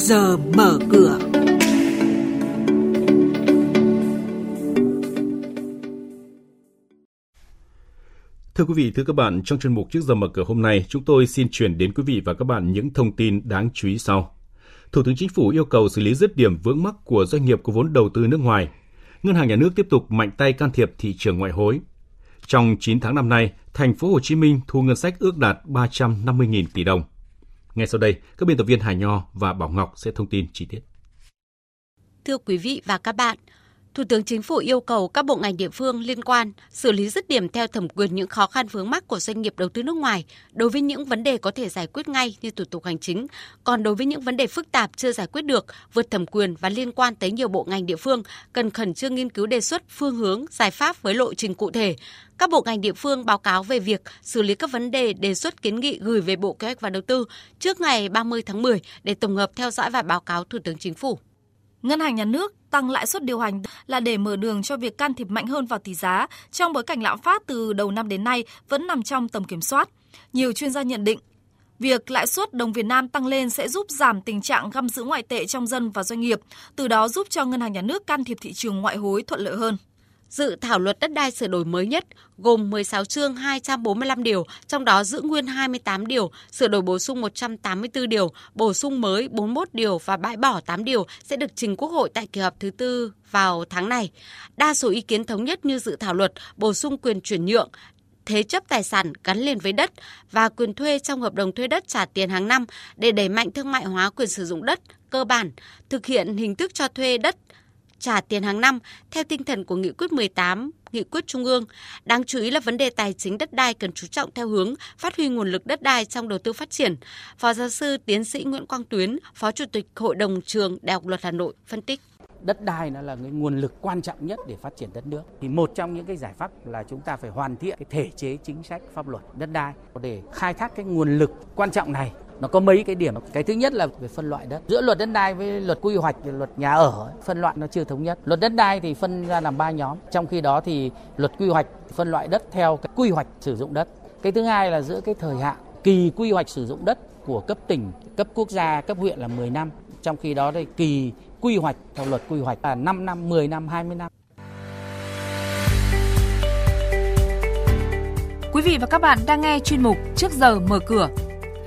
giờ mở cửa. Thưa quý vị, thưa các bạn, trong chuyên mục trước giờ mở cửa hôm nay, chúng tôi xin chuyển đến quý vị và các bạn những thông tin đáng chú ý sau. Thủ tướng Chính phủ yêu cầu xử lý dứt điểm vướng mắc của doanh nghiệp có vốn đầu tư nước ngoài. Ngân hàng nhà nước tiếp tục mạnh tay can thiệp thị trường ngoại hối. Trong 9 tháng năm nay, thành phố Hồ Chí Minh thu ngân sách ước đạt 350.000 tỷ đồng. Ngay sau đây, các biên tập viên Hải Nho và Bảo Ngọc sẽ thông tin chi tiết. Thưa quý vị và các bạn, Thủ tướng Chính phủ yêu cầu các bộ ngành địa phương liên quan xử lý dứt điểm theo thẩm quyền những khó khăn vướng mắc của doanh nghiệp đầu tư nước ngoài đối với những vấn đề có thể giải quyết ngay như thủ tục hành chính, còn đối với những vấn đề phức tạp chưa giải quyết được, vượt thẩm quyền và liên quan tới nhiều bộ ngành địa phương cần khẩn trương nghiên cứu đề xuất phương hướng, giải pháp với lộ trình cụ thể. Các bộ ngành địa phương báo cáo về việc xử lý các vấn đề đề xuất kiến nghị gửi về Bộ Kế hoạch và Đầu tư trước ngày 30 tháng 10 để tổng hợp theo dõi và báo cáo Thủ tướng Chính phủ. Ngân hàng nhà nước tăng lãi suất điều hành là để mở đường cho việc can thiệp mạnh hơn vào tỷ giá trong bối cảnh lạm phát từ đầu năm đến nay vẫn nằm trong tầm kiểm soát. Nhiều chuyên gia nhận định, việc lãi suất đồng Việt Nam tăng lên sẽ giúp giảm tình trạng găm giữ ngoại tệ trong dân và doanh nghiệp, từ đó giúp cho ngân hàng nhà nước can thiệp thị trường ngoại hối thuận lợi hơn. Dự thảo luật đất đai sửa đổi mới nhất gồm 16 chương 245 điều, trong đó giữ nguyên 28 điều, sửa đổi bổ sung 184 điều, bổ sung mới 41 điều và bãi bỏ 8 điều sẽ được trình Quốc hội tại kỳ họp thứ tư vào tháng này. Đa số ý kiến thống nhất như dự thảo luật bổ sung quyền chuyển nhượng, thế chấp tài sản gắn liền với đất và quyền thuê trong hợp đồng thuê đất trả tiền hàng năm để đẩy mạnh thương mại hóa quyền sử dụng đất cơ bản, thực hiện hình thức cho thuê đất trả tiền hàng năm theo tinh thần của Nghị quyết 18, Nghị quyết Trung ương. Đáng chú ý là vấn đề tài chính đất đai cần chú trọng theo hướng phát huy nguồn lực đất đai trong đầu tư phát triển. Phó giáo sư tiến sĩ Nguyễn Quang Tuyến, Phó Chủ tịch Hội đồng trường Đại học Luật Hà Nội phân tích đất đai nó là cái nguồn lực quan trọng nhất để phát triển đất nước. Thì một trong những cái giải pháp là chúng ta phải hoàn thiện cái thể chế chính sách pháp luật đất đai để khai thác cái nguồn lực quan trọng này nó có mấy cái điểm. Cái thứ nhất là về phân loại đất. Giữa luật đất đai với luật quy hoạch, luật nhà ở phân loại nó chưa thống nhất. Luật đất đai thì phân ra làm ba nhóm. Trong khi đó thì luật quy hoạch phân loại đất theo cái quy hoạch sử dụng đất. Cái thứ hai là giữa cái thời hạn, kỳ quy hoạch sử dụng đất của cấp tỉnh, cấp quốc gia, cấp huyện là 10 năm. Trong khi đó thì kỳ quy hoạch theo luật quy hoạch là 5 năm 10 năm 20 năm. Quý vị và các bạn đang nghe chuyên mục Trước giờ mở cửa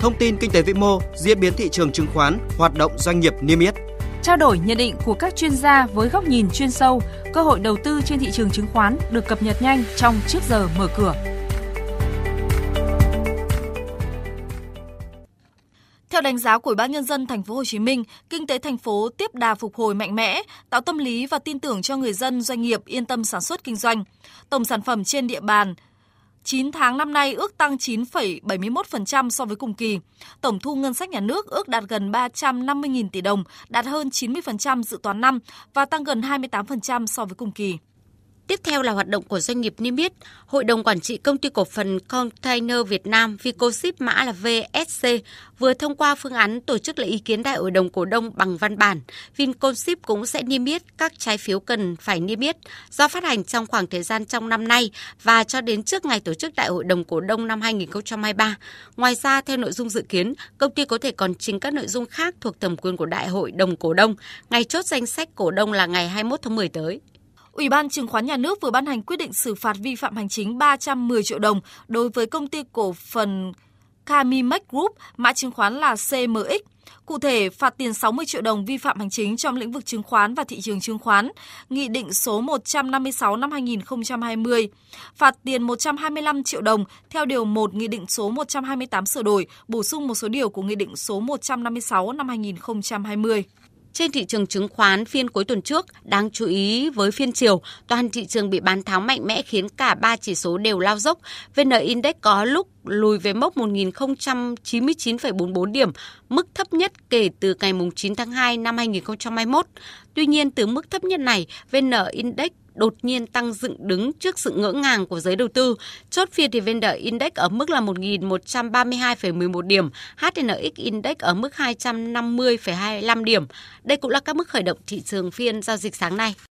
thông tin kinh tế vĩ mô, diễn biến thị trường chứng khoán, hoạt động doanh nghiệp niêm yết. Trao đổi nhận định của các chuyên gia với góc nhìn chuyên sâu, cơ hội đầu tư trên thị trường chứng khoán được cập nhật nhanh trong trước giờ mở cửa. Theo đánh giá của Ủy ban nhân dân thành phố Hồ Chí Minh, kinh tế thành phố tiếp đà phục hồi mạnh mẽ, tạo tâm lý và tin tưởng cho người dân doanh nghiệp yên tâm sản xuất kinh doanh. Tổng sản phẩm trên địa bàn 9 tháng năm nay ước tăng 9,71% so với cùng kỳ. Tổng thu ngân sách nhà nước ước đạt gần 350.000 tỷ đồng, đạt hơn 90% dự toán năm và tăng gần 28% so với cùng kỳ. Tiếp theo là hoạt động của doanh nghiệp niêm yết. Hội đồng Quản trị Công ty Cổ phần Container Việt Nam Vicoship mã là VSC vừa thông qua phương án tổ chức lấy ý kiến đại hội đồng cổ đông bằng văn bản. Vincoship cũng sẽ niêm yết các trái phiếu cần phải niêm yết do phát hành trong khoảng thời gian trong năm nay và cho đến trước ngày tổ chức đại hội đồng cổ đông năm 2023. Ngoài ra, theo nội dung dự kiến, công ty có thể còn trình các nội dung khác thuộc thẩm quyền của đại hội đồng cổ đông. Ngày chốt danh sách cổ đông là ngày 21 tháng 10 tới. Ủy ban Chứng khoán Nhà nước vừa ban hành quyết định xử phạt vi phạm hành chính 310 triệu đồng đối với công ty cổ phần Camimax Group, mã chứng khoán là CMX. Cụ thể, phạt tiền 60 triệu đồng vi phạm hành chính trong lĩnh vực chứng khoán và thị trường chứng khoán, Nghị định số 156 năm 2020, phạt tiền 125 triệu đồng theo Điều 1 Nghị định số 128 sửa đổi, bổ sung một số điều của Nghị định số 156 năm 2020. Trên thị trường chứng khoán phiên cuối tuần trước, đáng chú ý với phiên chiều, toàn thị trường bị bán tháo mạnh mẽ khiến cả ba chỉ số đều lao dốc. VN Index có lúc lùi về mốc 1099,44 điểm, mức thấp nhất kể từ ngày 9 tháng 2 năm 2021. Tuy nhiên, từ mức thấp nhất này, VN Index đột nhiên tăng dựng đứng trước sự ngỡ ngàng của giới đầu tư. Chốt phiên thì VN Index ở mức là 1.132,11 điểm, HNX Index ở mức 250,25 điểm. Đây cũng là các mức khởi động thị trường phiên giao dịch sáng nay.